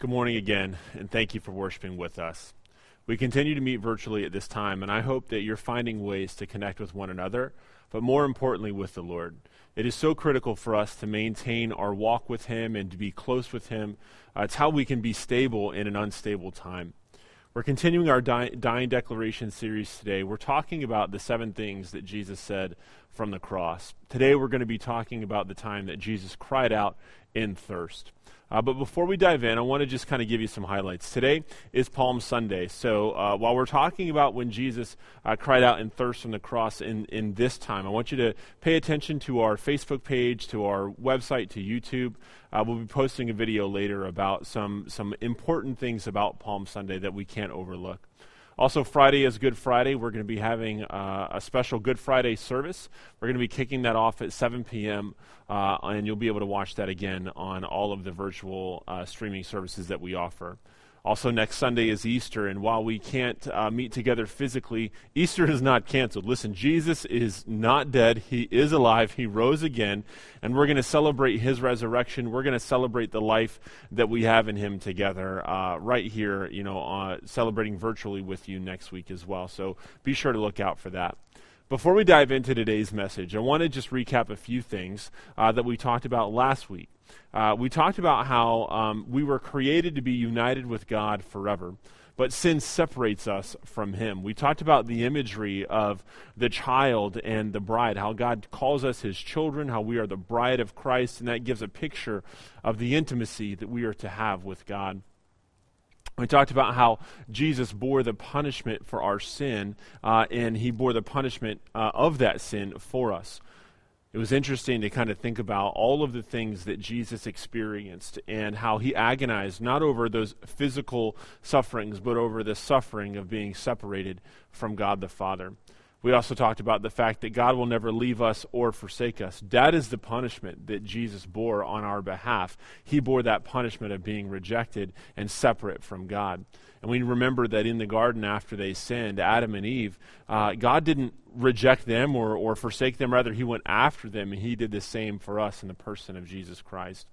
Good morning again, and thank you for worshiping with us. We continue to meet virtually at this time, and I hope that you're finding ways to connect with one another, but more importantly, with the Lord. It is so critical for us to maintain our walk with Him and to be close with Him. Uh, it's how we can be stable in an unstable time. We're continuing our Dying Declaration series today. We're talking about the seven things that Jesus said from the cross. Today, we're going to be talking about the time that Jesus cried out in thirst. Uh, but before we dive in, I want to just kind of give you some highlights. Today is Palm Sunday. So uh, while we're talking about when Jesus uh, cried out in thirst from the cross in, in this time, I want you to pay attention to our Facebook page, to our website, to YouTube. Uh, we'll be posting a video later about some, some important things about Palm Sunday that we can't overlook. Also, Friday is Good Friday. We're going to be having uh, a special Good Friday service. We're going to be kicking that off at 7 p.m., uh, and you'll be able to watch that again on all of the virtual uh, streaming services that we offer. Also, next Sunday is Easter, and while we can't uh, meet together physically, Easter is not canceled. Listen, Jesus is not dead. He is alive. He rose again, and we're going to celebrate his resurrection. We're going to celebrate the life that we have in him together uh, right here, you know, uh, celebrating virtually with you next week as well. So be sure to look out for that. Before we dive into today's message, I want to just recap a few things uh, that we talked about last week. Uh, we talked about how um, we were created to be united with God forever, but sin separates us from Him. We talked about the imagery of the child and the bride, how God calls us His children, how we are the bride of Christ, and that gives a picture of the intimacy that we are to have with God. We talked about how Jesus bore the punishment for our sin, uh, and he bore the punishment uh, of that sin for us it was interesting to kind of think about all of the things that Jesus experienced and how he agonized not over those physical sufferings, but over the suffering of being separated from God the Father. We also talked about the fact that God will never leave us or forsake us. That is the punishment that Jesus bore on our behalf. He bore that punishment of being rejected and separate from God. And we remember that in the garden after they sinned, Adam and Eve, uh, God didn't reject them or, or forsake them. Rather, He went after them, and He did the same for us in the person of Jesus Christ.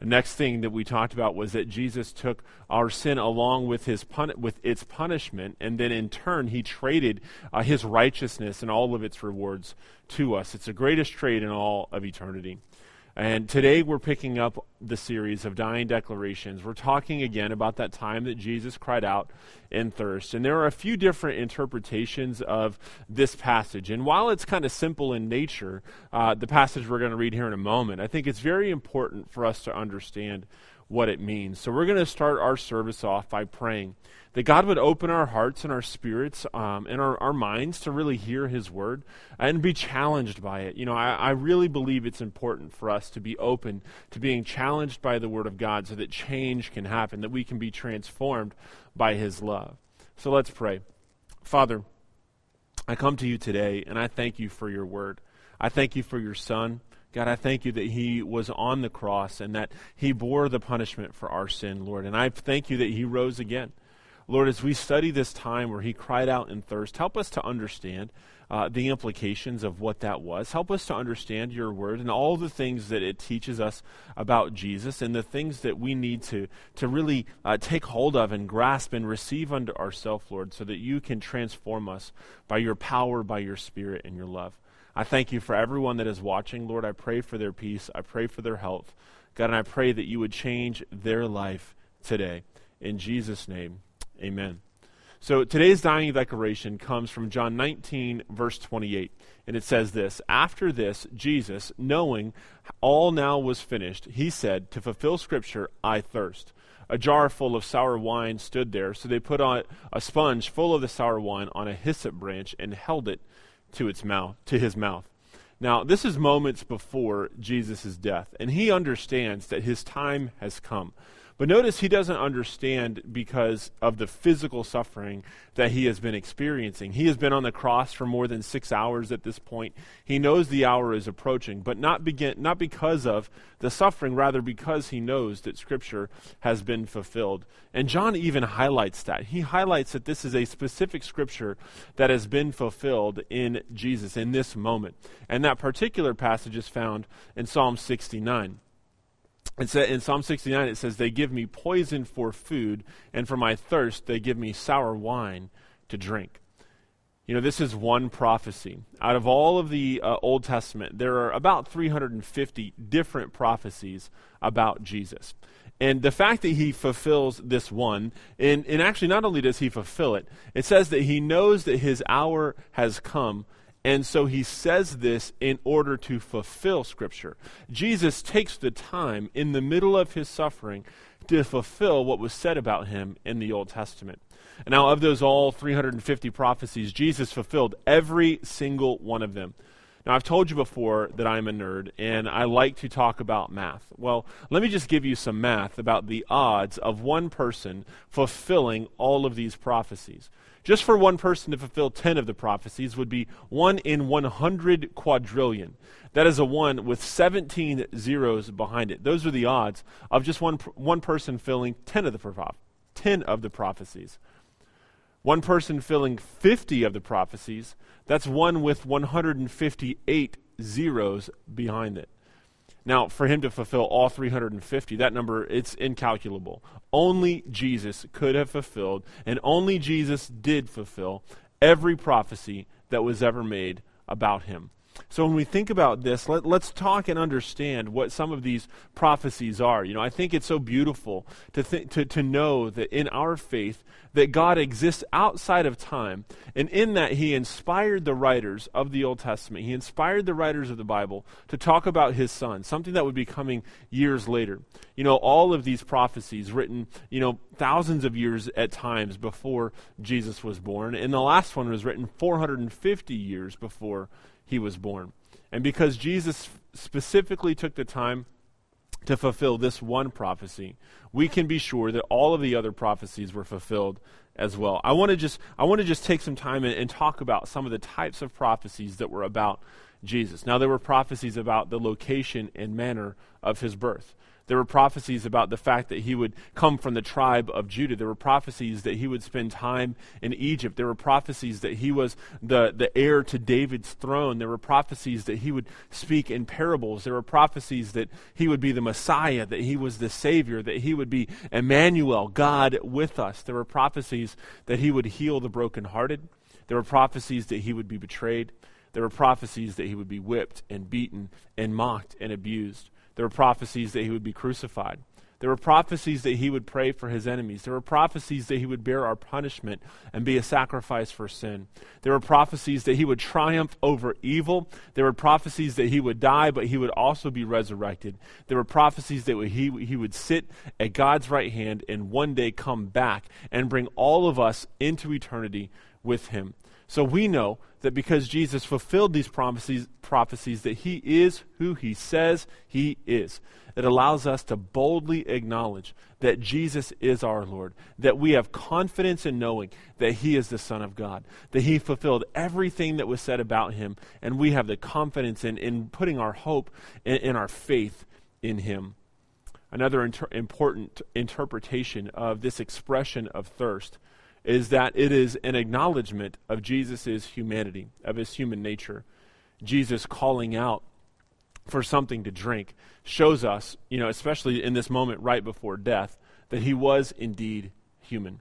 Next thing that we talked about was that Jesus took our sin along with his pun- with its punishment, and then in turn he traded uh, his righteousness and all of its rewards to us. It's the greatest trade in all of eternity. And today we're picking up the series of dying declarations. We're talking again about that time that Jesus cried out in thirst. And there are a few different interpretations of this passage. And while it's kind of simple in nature, uh, the passage we're going to read here in a moment, I think it's very important for us to understand what it means. So we're going to start our service off by praying that God would open our hearts and our spirits um, and our, our minds to really hear His word and be challenged by it. You know, I, I really believe it's important for us to be open to being challenged by the word of God so that change can happen, that we can be transformed by His love. So let's pray. Father, I come to you today and I thank you for your word. I thank you for your Son. God, I thank you that he was on the cross and that he bore the punishment for our sin, Lord. And I thank you that he rose again. Lord, as we study this time where he cried out in thirst, help us to understand uh, the implications of what that was. Help us to understand your word and all the things that it teaches us about Jesus and the things that we need to, to really uh, take hold of and grasp and receive unto ourselves, Lord, so that you can transform us by your power, by your spirit, and your love. I thank you for everyone that is watching. Lord, I pray for their peace. I pray for their health. God, and I pray that you would change their life today. In Jesus' name. Amen. So today's dying declaration comes from John 19, verse 28. And it says this After this, Jesus, knowing all now was finished, he said, To fulfill Scripture, I thirst. A jar full of sour wine stood there, so they put on a sponge full of the sour wine on a hyssop branch and held it to its mouth, to his mouth. Now, this is moments before Jesus' death, and he understands that his time has come. But notice he doesn't understand because of the physical suffering that he has been experiencing. He has been on the cross for more than six hours at this point. He knows the hour is approaching, but not, begin, not because of the suffering, rather because he knows that Scripture has been fulfilled. And John even highlights that. He highlights that this is a specific Scripture that has been fulfilled in Jesus in this moment. And that particular passage is found in Psalm 69. It said, in Psalm 69, it says, They give me poison for food, and for my thirst, they give me sour wine to drink. You know, this is one prophecy. Out of all of the uh, Old Testament, there are about 350 different prophecies about Jesus. And the fact that he fulfills this one, and, and actually not only does he fulfill it, it says that he knows that his hour has come, and so he says this in order to fulfill Scripture. Jesus takes the time in the middle of his suffering to fulfill what was said about him in the Old Testament. And now, of those all 350 prophecies, Jesus fulfilled every single one of them. Now, I've told you before that I'm a nerd and I like to talk about math. Well, let me just give you some math about the odds of one person fulfilling all of these prophecies. Just for one person to fulfill 10 of the prophecies would be 1 in 100 quadrillion. That is a 1 with 17 zeros behind it. Those are the odds of just one, one person filling 10 of the, 10 of the prophecies. One person filling 50 of the prophecies, that's one with 158 zeros behind it. Now, for him to fulfill all 350, that number, it's incalculable. Only Jesus could have fulfilled, and only Jesus did fulfill every prophecy that was ever made about him. So when we think about this, let, us talk and understand what some of these prophecies are. You know, I think it's so beautiful to, th- to, to know that in our faith that God exists outside of time, and in that He inspired the writers of the Old Testament. He inspired the writers of the Bible to talk about His Son, something that would be coming years later. You know, all of these prophecies written, you know, thousands of years at times before Jesus was born, and the last one was written 450 years before he was born. And because Jesus specifically took the time to fulfill this one prophecy, we can be sure that all of the other prophecies were fulfilled as well. I want to just I want to just take some time and, and, talk about some of the types of prophecies that were about Jesus. Now there were prophecies about the location and manner of his birth. There were prophecies about the fact that he would come from the tribe of Judah. There were prophecies that he would spend time in Egypt. There were prophecies that he was the, the heir to David's throne. There were prophecies that he would speak in parables. There were prophecies that he would be the Messiah, that he was the Savior, that he would be Emmanuel, God with us. There were prophecies that he would heal the brokenhearted. There were prophecies that he would be betrayed. There were prophecies that he would be whipped and beaten and mocked and abused. There were prophecies that he would be crucified. There were prophecies that he would pray for his enemies. There were prophecies that he would bear our punishment and be a sacrifice for sin. There were prophecies that he would triumph over evil. There were prophecies that he would die, but he would also be resurrected. There were prophecies that he, he would sit at God's right hand and one day come back and bring all of us into eternity with him. So we know that because Jesus fulfilled these prophecies, prophecies that he is who he says he is. It allows us to boldly acknowledge that Jesus is our Lord, that we have confidence in knowing that he is the Son of God, that he fulfilled everything that was said about him, and we have the confidence in, in putting our hope in, in our faith in him. Another inter- important interpretation of this expression of thirst is that it is an acknowledgement of Jesus' humanity, of his human nature. Jesus calling out for something to drink shows us, you know, especially in this moment right before death, that he was indeed human.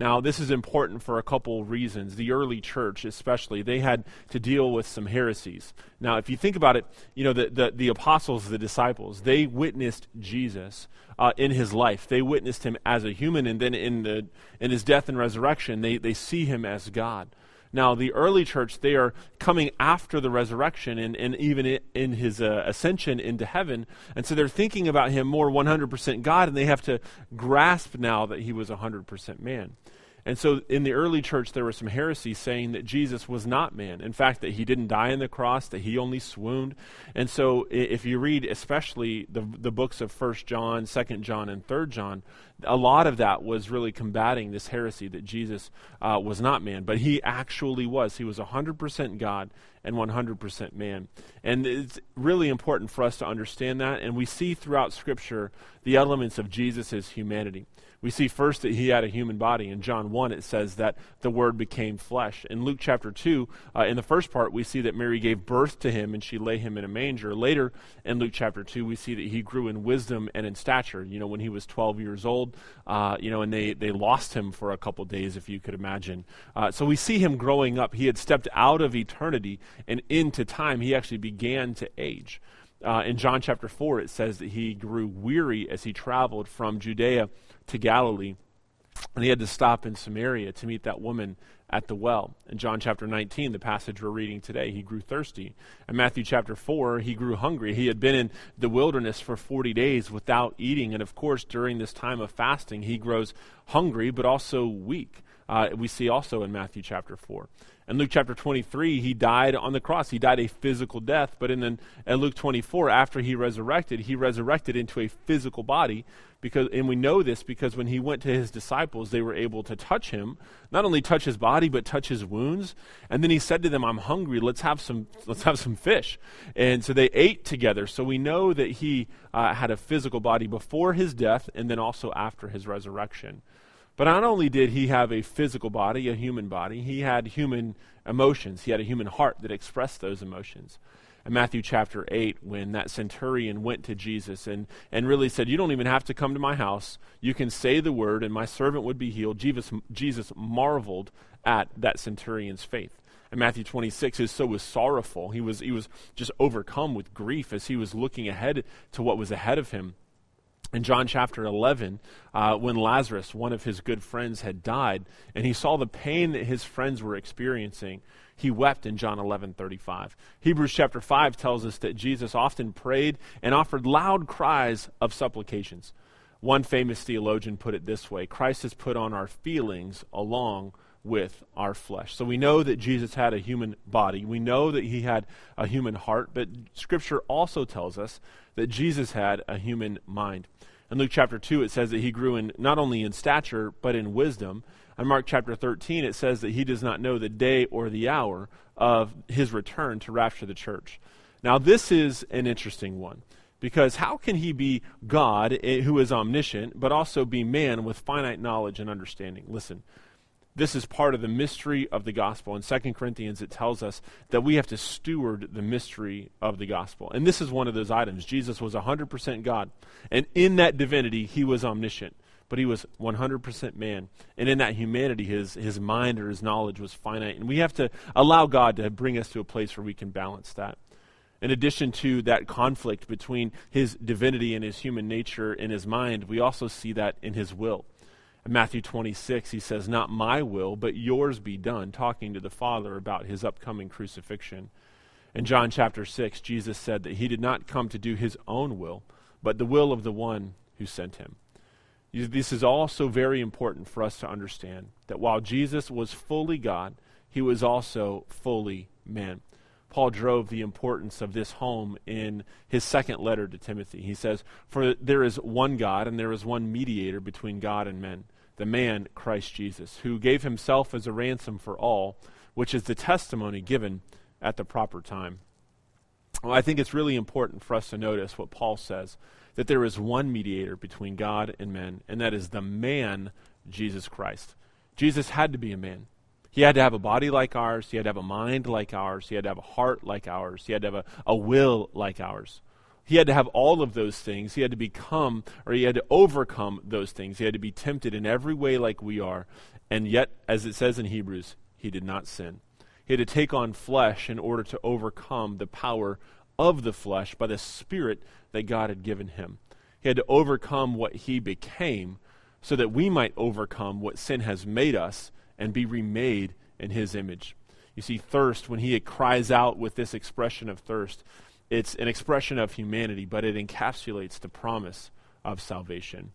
Now, this is important for a couple reasons. The early church, especially, they had to deal with some heresies. Now, if you think about it, you know, the, the, the apostles, the disciples, they witnessed Jesus uh, in his life. They witnessed him as a human, and then in, the, in his death and resurrection, they, they see him as God. Now, the early church, they are coming after the resurrection and, and even in his uh, ascension into heaven. And so they're thinking about him more 100% God, and they have to grasp now that he was 100% man. And so in the early church, there were some heresies saying that Jesus was not man. In fact, that he didn't die on the cross, that he only swooned. And so if you read especially the, the books of First John, Second John, and Third John, a lot of that was really combating this heresy that Jesus uh, was not man, but he actually was. He was 100% God and 100% man. And it's really important for us to understand that. And we see throughout Scripture the elements of Jesus' humanity. We see first that he had a human body. In John 1, it says that the Word became flesh. In Luke chapter 2, uh, in the first part, we see that Mary gave birth to him and she lay him in a manger. Later in Luke chapter 2, we see that he grew in wisdom and in stature. You know, when he was 12 years old, uh, you know, and they, they lost him for a couple days, if you could imagine. Uh, so we see him growing up. He had stepped out of eternity and into time. He actually began to age. Uh, in John chapter 4, it says that he grew weary as he traveled from Judea to Galilee. And he had to stop in Samaria to meet that woman at the well. In John chapter 19, the passage we're reading today, he grew thirsty. In Matthew chapter 4, he grew hungry. He had been in the wilderness for 40 days without eating. And of course, during this time of fasting, he grows hungry but also weak. Uh, we see also in Matthew chapter 4. In Luke chapter 23, he died on the cross. He died a physical death. But in, in Luke 24, after he resurrected, he resurrected into a physical body. Because, and we know this because when he went to his disciples, they were able to touch him, not only touch his body, but touch his wounds. And then he said to them, I'm hungry. Let's have some, let's have some fish. And so they ate together. So we know that he uh, had a physical body before his death and then also after his resurrection. But not only did he have a physical body, a human body, he had human emotions. He had a human heart that expressed those emotions. In Matthew chapter 8, when that centurion went to Jesus and, and really said, You don't even have to come to my house. You can say the word, and my servant would be healed. Jesus, Jesus marveled at that centurion's faith. In Matthew 26, his soul was sorrowful. He was, he was just overcome with grief as he was looking ahead to what was ahead of him in John chapter 11, uh, when Lazarus, one of his good friends, had died, and he saw the pain that his friends were experiencing, he wept in John 11:35. Hebrews chapter 5 tells us that Jesus often prayed and offered loud cries of supplications. One famous theologian put it this way Christ has put on our feelings along with our flesh. So we know that Jesus had a human body. We know that he had a human heart, but Scripture also tells us that Jesus had a human mind. In Luke chapter 2, it says that he grew in not only in stature, but in wisdom. In Mark chapter 13, it says that he does not know the day or the hour of his return to rapture the church. Now, this is an interesting one because how can he be God, eh, who is omniscient, but also be man with finite knowledge and understanding? Listen, this is part of the mystery of the gospel. In 2 Corinthians, it tells us that we have to steward the mystery of the gospel. And this is one of those items. Jesus was 100% God. And in that divinity, he was omniscient. But he was 100% man. And in that humanity, his, his mind or his knowledge was finite. And we have to allow God to bring us to a place where we can balance that. In addition to that conflict between his divinity and his human nature in his mind, we also see that in his will. In Matthew 26, he says, Not my will, but yours be done, talking to the Father about his upcoming crucifixion. In John chapter 6, Jesus said that he did not come to do his own will, but the will of the one who sent him. This is also very important for us to understand that while Jesus was fully God, he was also fully man. Paul drove the importance of this home in his second letter to Timothy. He says, For there is one God, and there is one mediator between God and men, the man, Christ Jesus, who gave himself as a ransom for all, which is the testimony given at the proper time. Well, I think it's really important for us to notice what Paul says that there is one mediator between God and men, and that is the man, Jesus Christ. Jesus had to be a man. He had to have a body like ours. He had to have a mind like ours. He had to have a heart like ours. He had to have a, a will like ours. He had to have all of those things. He had to become, or he had to overcome those things. He had to be tempted in every way like we are. And yet, as it says in Hebrews, he did not sin. He had to take on flesh in order to overcome the power of the flesh by the Spirit that God had given him. He had to overcome what he became so that we might overcome what sin has made us and be remade in his image. You see, thirst, when he cries out with this expression of thirst, it's an expression of humanity, but it encapsulates the promise of salvation.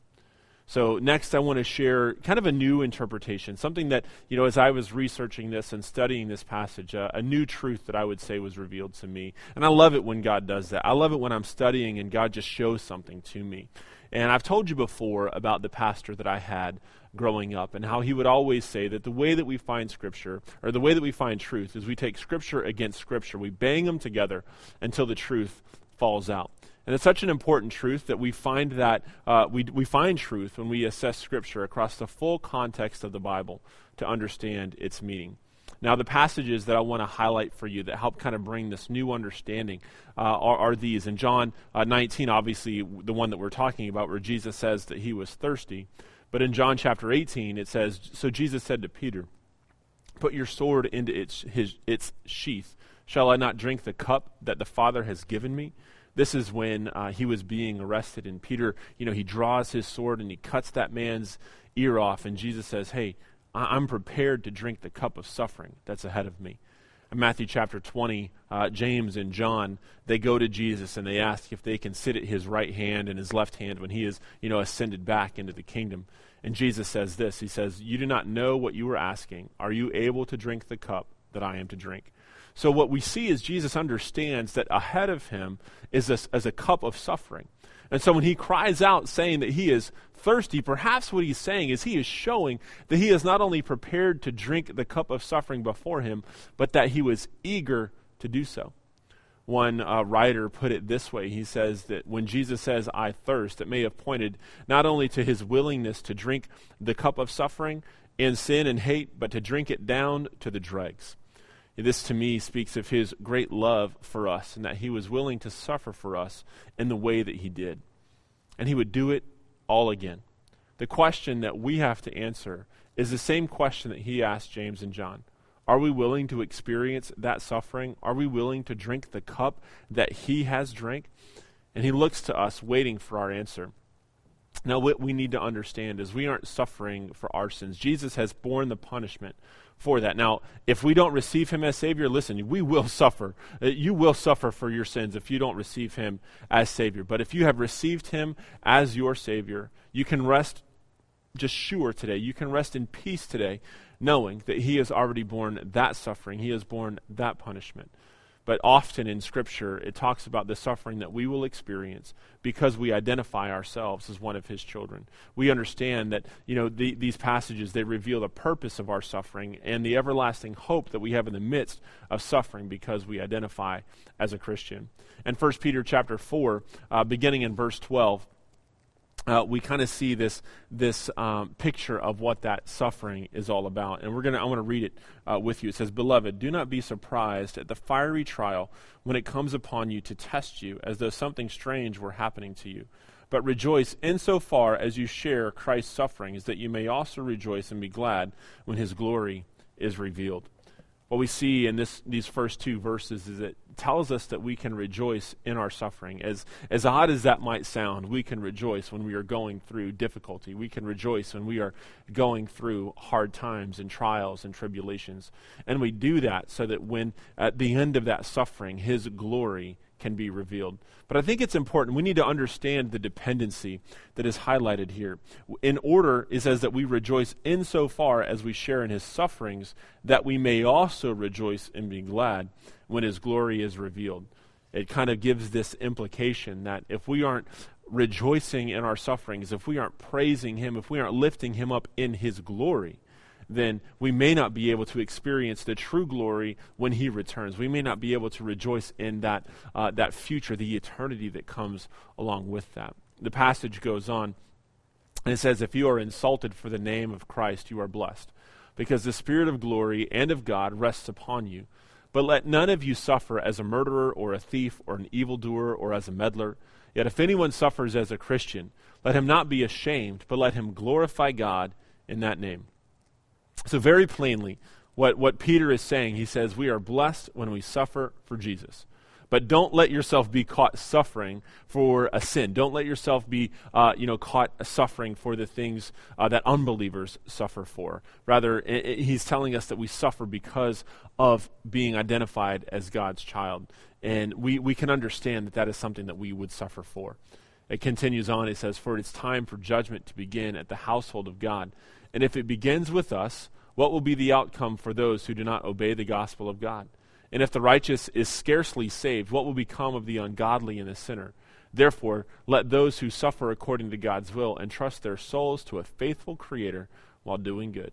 So, next, I want to share kind of a new interpretation, something that, you know, as I was researching this and studying this passage, uh, a new truth that I would say was revealed to me. And I love it when God does that. I love it when I'm studying and God just shows something to me. And I've told you before about the pastor that I had growing up and how he would always say that the way that we find Scripture, or the way that we find truth, is we take Scripture against Scripture. We bang them together until the truth falls out. And it's such an important truth that we find that uh, we, we find truth when we assess Scripture across the full context of the Bible to understand its meaning. Now, the passages that I want to highlight for you that help kind of bring this new understanding uh, are, are, these. In John uh, 19, obviously, the one that we're talking about, where Jesus says that he was thirsty. But in John chapter 18, it says So Jesus said to Peter, Put your sword into its, his, its sheath. Shall I not drink the cup that the Father has given me? This is when uh, he was being arrested, and Peter, you know, he draws his sword and he cuts that man's ear off, and Jesus says, Hey, I- am prepared to drink the cup of suffering that's ahead of me. Matthew chapter 20, uh, James and John, they go to Jesus and they ask if they can sit at his right hand and his left hand when he is, you know, ascended back into the kingdom. And Jesus says this He says, You do not know what you are asking. Are you able to drink the cup that I am to drink? So what we see is Jesus understands that ahead of him is a, as a cup of suffering. And so when he cries out saying that he is thirsty, perhaps what he's saying is he is showing that he is not only prepared to drink the cup of suffering before him, but that he was eager to do so. One uh, writer put it this way. He says that when Jesus says, I thirst, it may have pointed not only to his willingness to drink the cup of suffering in sin and hate, but to drink it down to the dregs. This to me speaks of his great love for us and that he was willing to suffer for us in the way that he did. And he would do it all again. The question that we have to answer is the same question that he asked James and John. Are we willing to experience that suffering? Are we willing to drink the cup that he has drank? And he looks to us waiting for our answer. Now, what we need to understand is we aren't suffering for our sins. Jesus has borne the punishment for that. Now, if we don't receive him as Savior, listen, we will suffer. Uh, you will suffer for your sins if you don't receive him as Savior. But if you have received him as your Savior, you can rest just sure today. You can rest in peace today, knowing that he has already borne that suffering, he has borne that punishment. But often in Scripture, it talks about the suffering that we will experience because we identify ourselves as one of His children. We understand that, you know, the, these passages, they reveal the purpose of our suffering and the everlasting hope that we have in the midst of suffering because we identify as a Christian. And 1 Peter chapter 4, uh, beginning in verse 12, uh, we kind of see this this um, picture of what that suffering is all about, and we're gonna I want to read it uh, with you. It says, "Beloved, do not be surprised at the fiery trial when it comes upon you to test you, as though something strange were happening to you. But rejoice insofar as you share Christ's sufferings, that you may also rejoice and be glad when His glory is revealed." What we see in this, these first two verses is it tells us that we can rejoice in our suffering. As, as odd as that might sound, we can rejoice when we are going through difficulty. We can rejoice when we are going through hard times and trials and tribulations. And we do that so that when at the end of that suffering, His glory can be revealed. But I think it's important. We need to understand the dependency that is highlighted here. In order, it says that we rejoice insofar as we share in his sufferings, that we may also rejoice and be glad when his glory is revealed. It kind of gives this implication that if we aren't rejoicing in our sufferings, if we aren't praising him, if we aren't lifting him up in his glory, then we may not be able to experience the true glory when He returns. We may not be able to rejoice in that, uh, that future, the eternity that comes along with that. The passage goes on, and it says, If you are insulted for the name of Christ, you are blessed, because the Spirit of glory and of God rests upon you. But let none of you suffer as a murderer or a thief or an evildoer or as a meddler. Yet if anyone suffers as a Christian, let him not be ashamed, but let him glorify God in that name. So, very plainly, what, what Peter is saying, he says, We are blessed when we suffer for Jesus. But don't let yourself be caught suffering for a sin. Don't let yourself be, uh, you know, caught suffering for the things uh, that unbelievers suffer for. Rather, it, it, he's telling us that we suffer because of being identified as God's child. And we, we can understand that that is something that we would suffer for. It continues on, it says, For it is time for judgment to begin at the household of God. And if it begins with us, what will be the outcome for those who do not obey the gospel of God? And if the righteous is scarcely saved, what will become of the ungodly and the sinner? Therefore, let those who suffer according to God's will entrust their souls to a faithful Creator while doing good.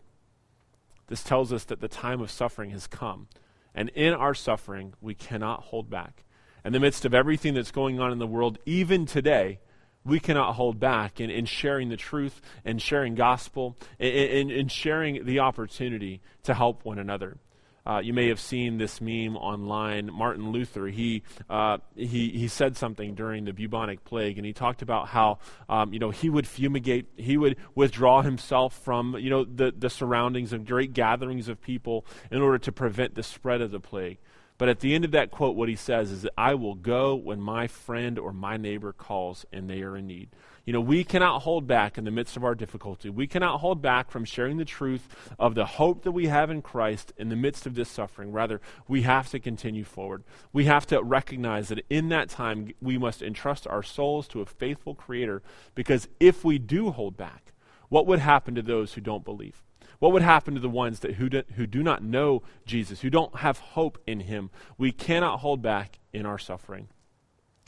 This tells us that the time of suffering has come. And in our suffering, we cannot hold back. In the midst of everything that's going on in the world, even today, we cannot hold back in, in sharing the truth and sharing gospel and, in sharing the opportunity to help one another. Uh, you may have seen this meme online. Martin Luther, he, uh, he, he said something during the bubonic plague, and he talked about how, um, you know, he would fumigate, he would withdraw himself from, you know, the, the surroundings of great gatherings of people in order to prevent the spread of the plague. But at the end of that quote, what he says is that I will go when my friend or my neighbor calls and they are in need. You know, we cannot hold back in the midst of our difficulty. We cannot hold back from sharing the truth of the hope that we have in Christ in the midst of this suffering. Rather, we have to continue forward. We have to recognize that in that time, we must entrust our souls to a faithful Creator because if we do hold back, what would happen to those who don't believe? What would happen to the ones that who do, who do not know Jesus, who don't have hope in him? We cannot hold back in our suffering.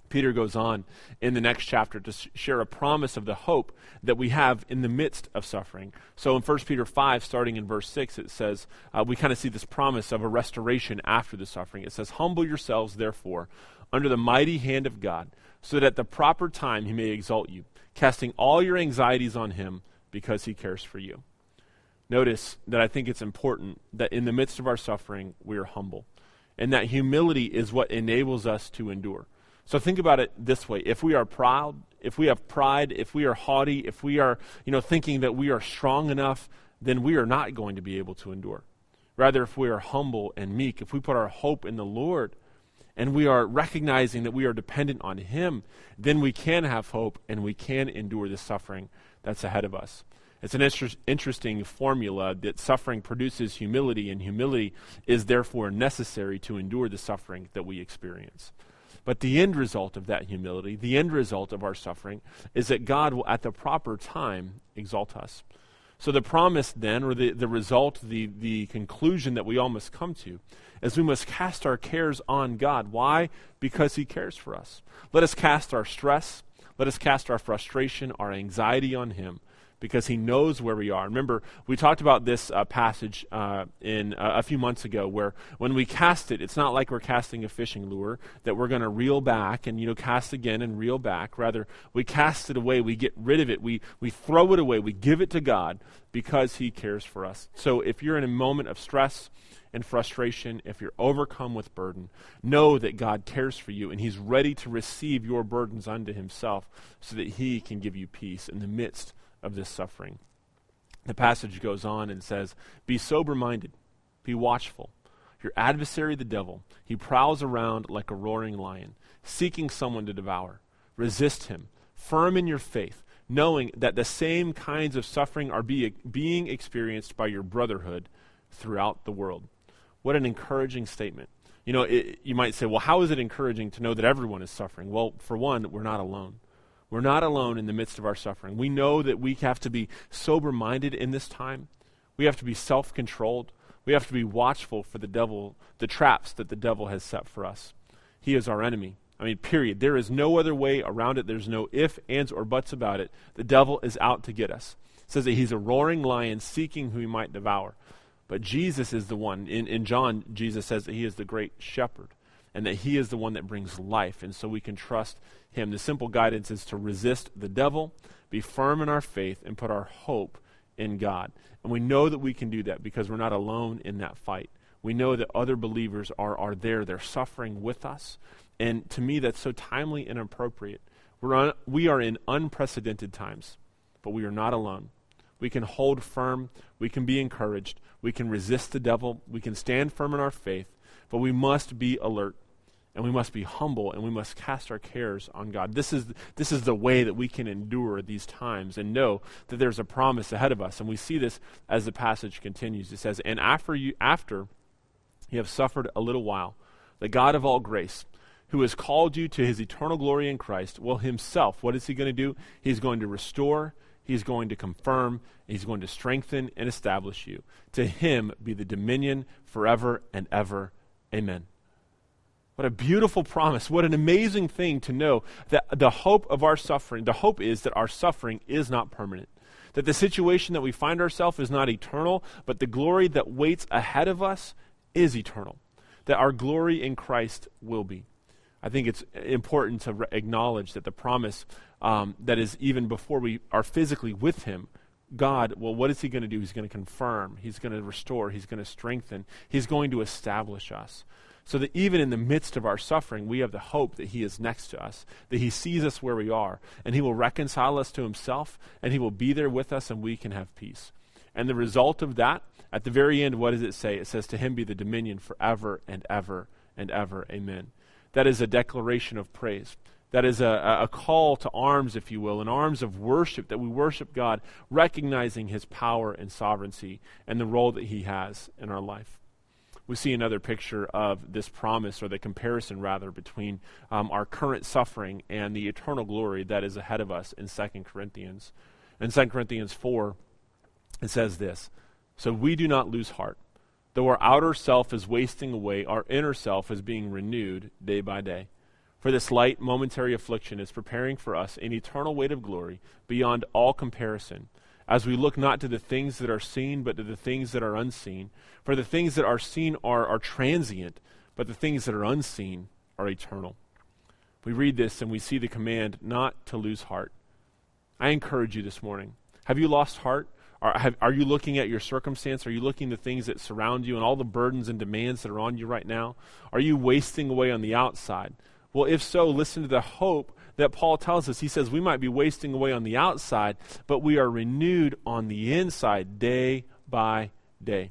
Peter goes on in the next chapter to share a promise of the hope that we have in the midst of suffering. So in 1 Peter 5, starting in verse 6, it says, uh, we kind of see this promise of a restoration after the suffering. It says, Humble yourselves, therefore, under the mighty hand of God, so that at the proper time he may exalt you, casting all your anxieties on him because he cares for you. Notice that I think it's important that in the midst of our suffering, we are humble. And that humility is what enables us to endure. So think about it this way. If we are proud, if we have pride, if we are haughty, if we are, you know, thinking that we are strong enough, then we are not going to be able to endure. Rather, if we are humble and meek, if we put our hope in the Lord, and we are recognizing that we are dependent on Him, then we can have hope and we can endure the suffering that's ahead of us. It's an inter- interesting formula that suffering produces humility, and humility is therefore necessary to endure the suffering that we experience. But the end result of that humility, the end result of our suffering, is that God will, at the proper time, exalt us. So the promise then, or the, the result, the, the conclusion that we all must come to, is we must cast our cares on God. Why? Because He cares for us. Let us cast our stress, let us cast our frustration, our anxiety on Him because he knows where we are. Remember, we talked about this uh, passage uh, in uh, a few months ago, where when we cast it, it's not like we're casting a fishing lure that we're going to reel back and you know cast again and reel back. Rather, we cast it away, we get rid of it, we we throw it away, we give it to God because He cares for us. So if you're in a moment of stress and frustration, if you're overcome with burden, know that God cares for you and He's ready to receive your burdens unto Himself so that He can give you peace in the midst of this suffering. The passage goes on and says, Be sober minded, be watchful. Your adversary, the devil, he prowls around like a roaring lion, seeking someone to devour. Resist him, firm in your faith, knowing that the same kinds of suffering are be, being experienced by your brotherhood throughout the world. What an encouraging statement. You know, it, you might say, well, how is it encouraging to know that everyone is suffering? Well, for one, we're not alone. We're not alone in the midst of our suffering. We know that we have to be sober minded in this time. We have to be self controlled. We have to be watchful for the devil, the traps that the devil has set for us. He is our enemy. I mean, period. There is no other way around it. There's no if, ands, or buts about it. The devil is out to get us. It says that he's a roaring lion seeking who he might devour. But Jesus is the one. In, in John, Jesus says that he is the great shepherd and that he is the one that brings life. And so we can trust him. The simple guidance is to resist the devil, be firm in our faith, and put our hope in God. And we know that we can do that because we're not alone in that fight. We know that other believers are, are there, they're suffering with us. And to me, that's so timely and appropriate. We're on, we are in unprecedented times, but we are not alone. We can hold firm. We can be encouraged. We can resist the devil. We can stand firm in our faith, but we must be alert and we must be humble and we must cast our cares on God. This is, this is the way that we can endure these times and know that there's a promise ahead of us. And we see this as the passage continues. It says, And after you, after you have suffered a little while, the God of all grace, who has called you to his eternal glory in Christ, will himself, what is he going to do? He's going to restore, he's going to confirm, he's going to strengthen and establish you. To him be the dominion forever and ever. Amen. What a beautiful promise. What an amazing thing to know that the hope of our suffering, the hope is that our suffering is not permanent. That the situation that we find ourselves is not eternal, but the glory that waits ahead of us is eternal. That our glory in Christ will be. I think it's important to re- acknowledge that the promise um, that is even before we are physically with Him, God, well, what is He going to do? He's going to confirm, He's going to restore, He's going to strengthen, He's going to establish us. So that even in the midst of our suffering, we have the hope that He is next to us, that He sees us where we are, and He will reconcile us to Himself, and He will be there with us, and we can have peace. And the result of that, at the very end, what does it say? It says, To Him be the dominion forever and ever and ever. Amen. That is a declaration of praise. That is a, a call to arms, if you will, an arms of worship, that we worship God, recognizing His power and sovereignty and the role that He has in our life. We see another picture of this promise, or the comparison, rather, between um, our current suffering and the eternal glory that is ahead of us in 2 Corinthians. In 2 Corinthians 4, it says this So we do not lose heart. Though our outer self is wasting away, our inner self is being renewed day by day. For this light, momentary affliction is preparing for us an eternal weight of glory beyond all comparison, as we look not to the things that are seen, but to the things that are unseen. For the things that are seen are, are transient, but the things that are unseen are eternal. We read this and we see the command not to lose heart. I encourage you this morning. Have you lost heart? Are, have, are you looking at your circumstance? Are you looking at the things that surround you and all the burdens and demands that are on you right now? Are you wasting away on the outside? Well, if so, listen to the hope that Paul tells us. He says we might be wasting away on the outside, but we are renewed on the inside day by day.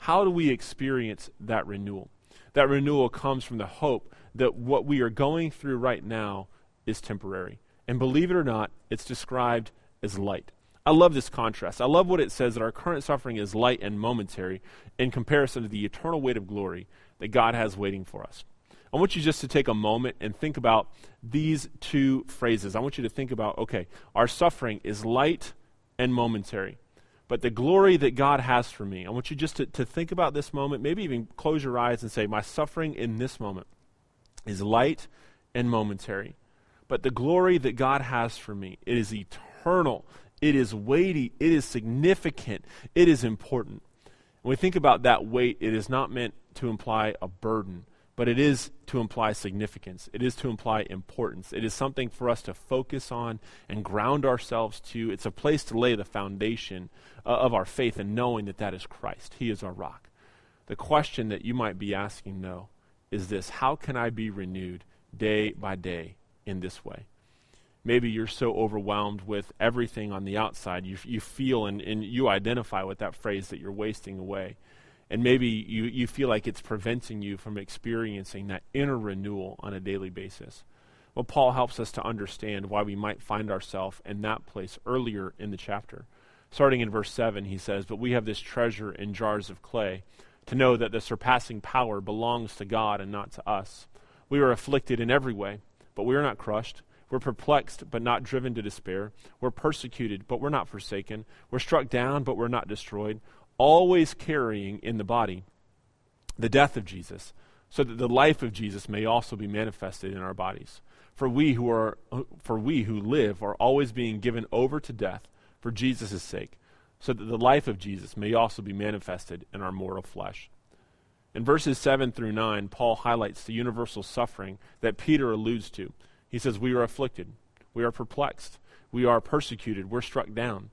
How do we experience that renewal? That renewal comes from the hope that what we are going through right now is temporary. And believe it or not, it's described as light. I love this contrast. I love what it says that our current suffering is light and momentary in comparison to the eternal weight of glory that God has waiting for us. I want you just to take a moment and think about these two phrases. I want you to think about okay, our suffering is light and momentary, but the glory that God has for me, I want you just to, to think about this moment, maybe even close your eyes and say, My suffering in this moment is light and momentary, but the glory that God has for me, it is eternal it is weighty. It is significant. It is important. When we think about that weight, it is not meant to imply a burden, but it is to imply significance. It is to imply importance. It is something for us to focus on and ground ourselves to. It's a place to lay the foundation uh, of our faith and knowing that that is Christ. He is our rock. The question that you might be asking, though, is this How can I be renewed day by day in this way? maybe you're so overwhelmed with everything on the outside, you, you feel and, and you identify with that phrase that you're wasting away. And maybe you, you feel like it's preventing you from experiencing that inner renewal on a daily basis. Well, Paul helps us to understand why we might find ourselves in that place earlier in the chapter. Starting in verse 7, he says, But we have this treasure in jars of clay, to know that the surpassing power belongs to God and not to us. We are afflicted in every way, but we are not crushed we're perplexed, but not driven to despair. We're persecuted, but we're not forsaken. We're struck down, but we're not destroyed. Always carrying in the body the death of Jesus, so that the life of Jesus may also be manifested in our bodies. For we who are for we who live are always being given over to death for Jesus' sake, so that the life of Jesus may also be manifested in our mortal flesh. In verses 7 through 9, Paul highlights the universal suffering that Peter alludes to he says, We are afflicted, we are perplexed, we are persecuted, we're struck down.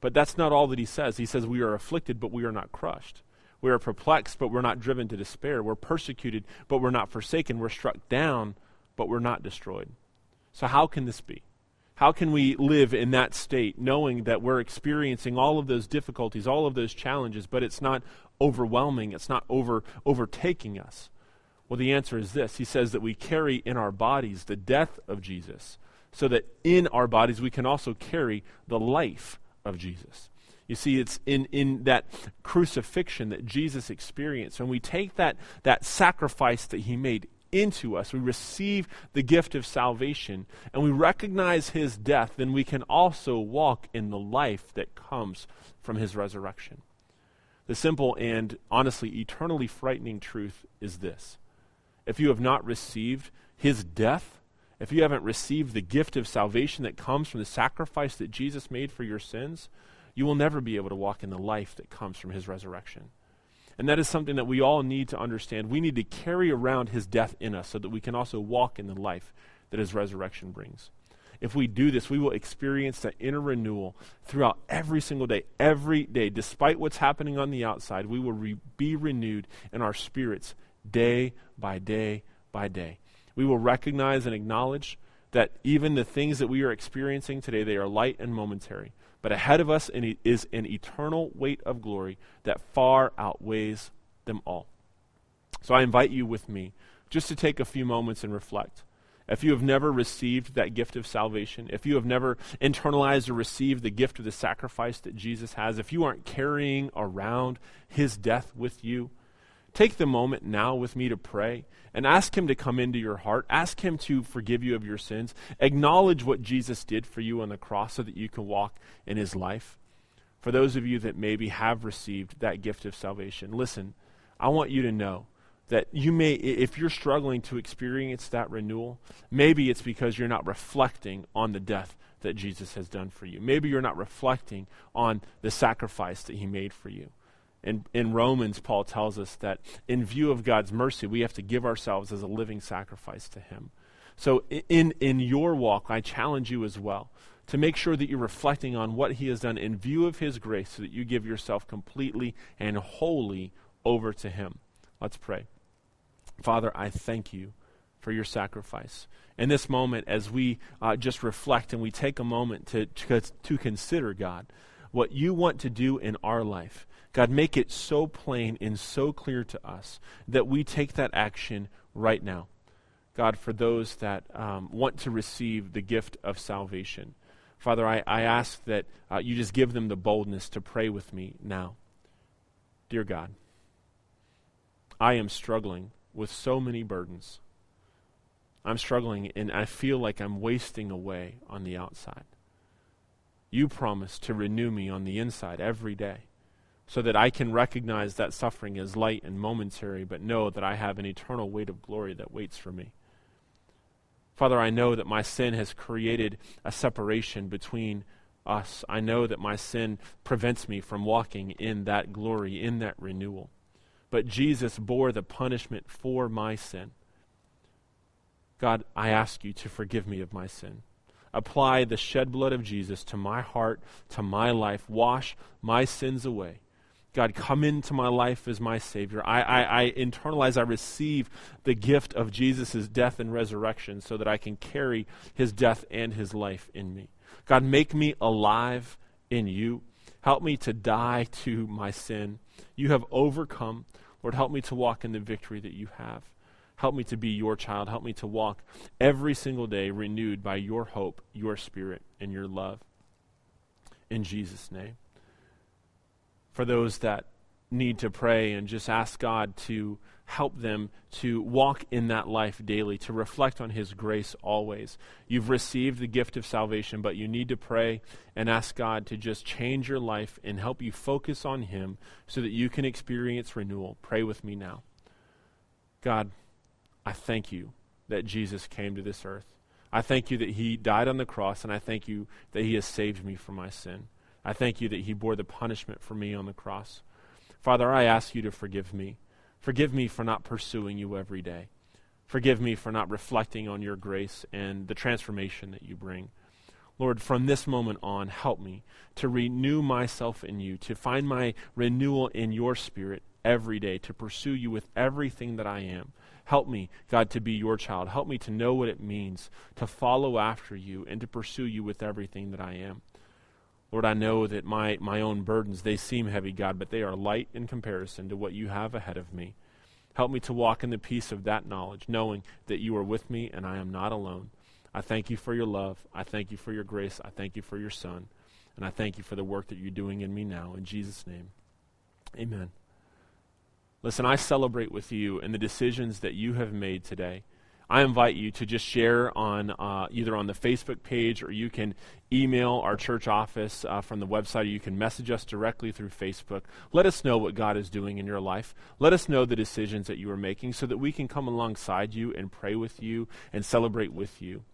But that's not all that he says. He says, We are afflicted, but we are not crushed. We are perplexed, but we're not driven to despair. We're persecuted, but we're not forsaken. We're struck down, but we're not destroyed. So, how can this be? How can we live in that state knowing that we're experiencing all of those difficulties, all of those challenges, but it's not overwhelming, it's not over, overtaking us? Well, the answer is this He says that we carry in our bodies the death of Jesus, so that in our bodies we can also carry the life of Jesus. You see, it's in, in that crucifixion that Jesus experienced. When we take that, that sacrifice that he made into us, we receive the gift of salvation, and we recognize his death, then we can also walk in the life that comes from his resurrection. The simple and honestly eternally frightening truth is this if you have not received his death, if you haven't received the gift of salvation that comes from the sacrifice that Jesus made for your sins, you will never be able to walk in the life that comes from his resurrection. And that is something that we all need to understand. We need to carry around his death in us so that we can also walk in the life that his resurrection brings. If we do this, we will experience that inner renewal throughout every single day. Every day, despite what's happening on the outside, we will re- be renewed in our spirits day by day by day. We will recognize and acknowledge that even the things that we are experiencing today, they are light and momentary. But ahead of us is an eternal weight of glory that far outweighs them all. So I invite you with me just to take a few moments and reflect. If you have never received that gift of salvation, if you have never internalized or received the gift of the sacrifice that Jesus has, if you aren't carrying around his death with you, Take the moment now with me to pray and ask Him to come into your heart. Ask Him to forgive you of your sins. Acknowledge what Jesus did for you on the cross so that you can walk in His life. For those of you that maybe have received that gift of salvation, listen, I want you to know that you may, if you're struggling to experience that renewal, maybe it's because you're not reflecting on the death that Jesus has done for you. Maybe you're not reflecting on the sacrifice that He made for you. In, in Romans, Paul tells us that in view of God's mercy, we have to give ourselves as a living sacrifice to Him. So, in, in your walk, I challenge you as well to make sure that you're reflecting on what He has done in view of His grace so that you give yourself completely and wholly over to Him. Let's pray. Father, I thank you for your sacrifice. In this moment, as we uh, just reflect and we take a moment to, to, to consider, God, what you want to do in our life. God, make it so plain and so clear to us that we take that action right now. God, for those that um, want to receive the gift of salvation, Father, I, I ask that uh, you just give them the boldness to pray with me now. Dear God, I am struggling with so many burdens. I'm struggling and I feel like I'm wasting away on the outside. You promise to renew me on the inside every day so that I can recognize that suffering as light and momentary, but know that I have an eternal weight of glory that waits for me. Father, I know that my sin has created a separation between us. I know that my sin prevents me from walking in that glory, in that renewal. But Jesus bore the punishment for my sin. God, I ask you to forgive me of my sin. Apply the shed blood of Jesus to my heart, to my life. Wash my sins away God, come into my life as my Savior. I, I, I internalize, I receive the gift of Jesus' death and resurrection so that I can carry his death and his life in me. God, make me alive in you. Help me to die to my sin. You have overcome. Lord, help me to walk in the victory that you have. Help me to be your child. Help me to walk every single day renewed by your hope, your spirit, and your love. In Jesus' name for those that need to pray and just ask God to help them to walk in that life daily, to reflect on His grace always. You've received the gift of salvation, but you need to pray and ask God to just change your life and help you focus on Him so that you can experience renewal. Pray with me now. God, I thank you that Jesus came to this earth. I thank you that He died on the cross, and I thank you that He has saved me from my sin. I thank you that he bore the punishment for me on the cross. Father, I ask you to forgive me. Forgive me for not pursuing you every day. Forgive me for not reflecting on your grace and the transformation that you bring. Lord, from this moment on, help me to renew myself in you, to find my renewal in your spirit every day, to pursue you with everything that I am. Help me, God, to be your child. Help me to know what it means to follow after you and to pursue you with everything that I am. Lord, I know that my, my own burdens, they seem heavy, God, but they are light in comparison to what you have ahead of me. Help me to walk in the peace of that knowledge, knowing that you are with me and I am not alone. I thank you for your love. I thank you for your grace. I thank you for your Son. And I thank you for the work that you're doing in me now. In Jesus' name, amen. Listen, I celebrate with you in the decisions that you have made today. I invite you to just share on uh, either on the Facebook page or you can email our church office uh, from the website or you can message us directly through Facebook. Let us know what God is doing in your life. Let us know the decisions that you are making so that we can come alongside you and pray with you and celebrate with you.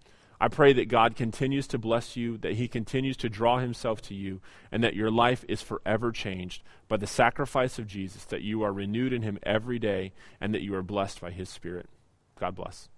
I pray that God continues to bless you, that He continues to draw Himself to you, and that your life is forever changed by the sacrifice of Jesus, that you are renewed in Him every day, and that you are blessed by His Spirit. God bless.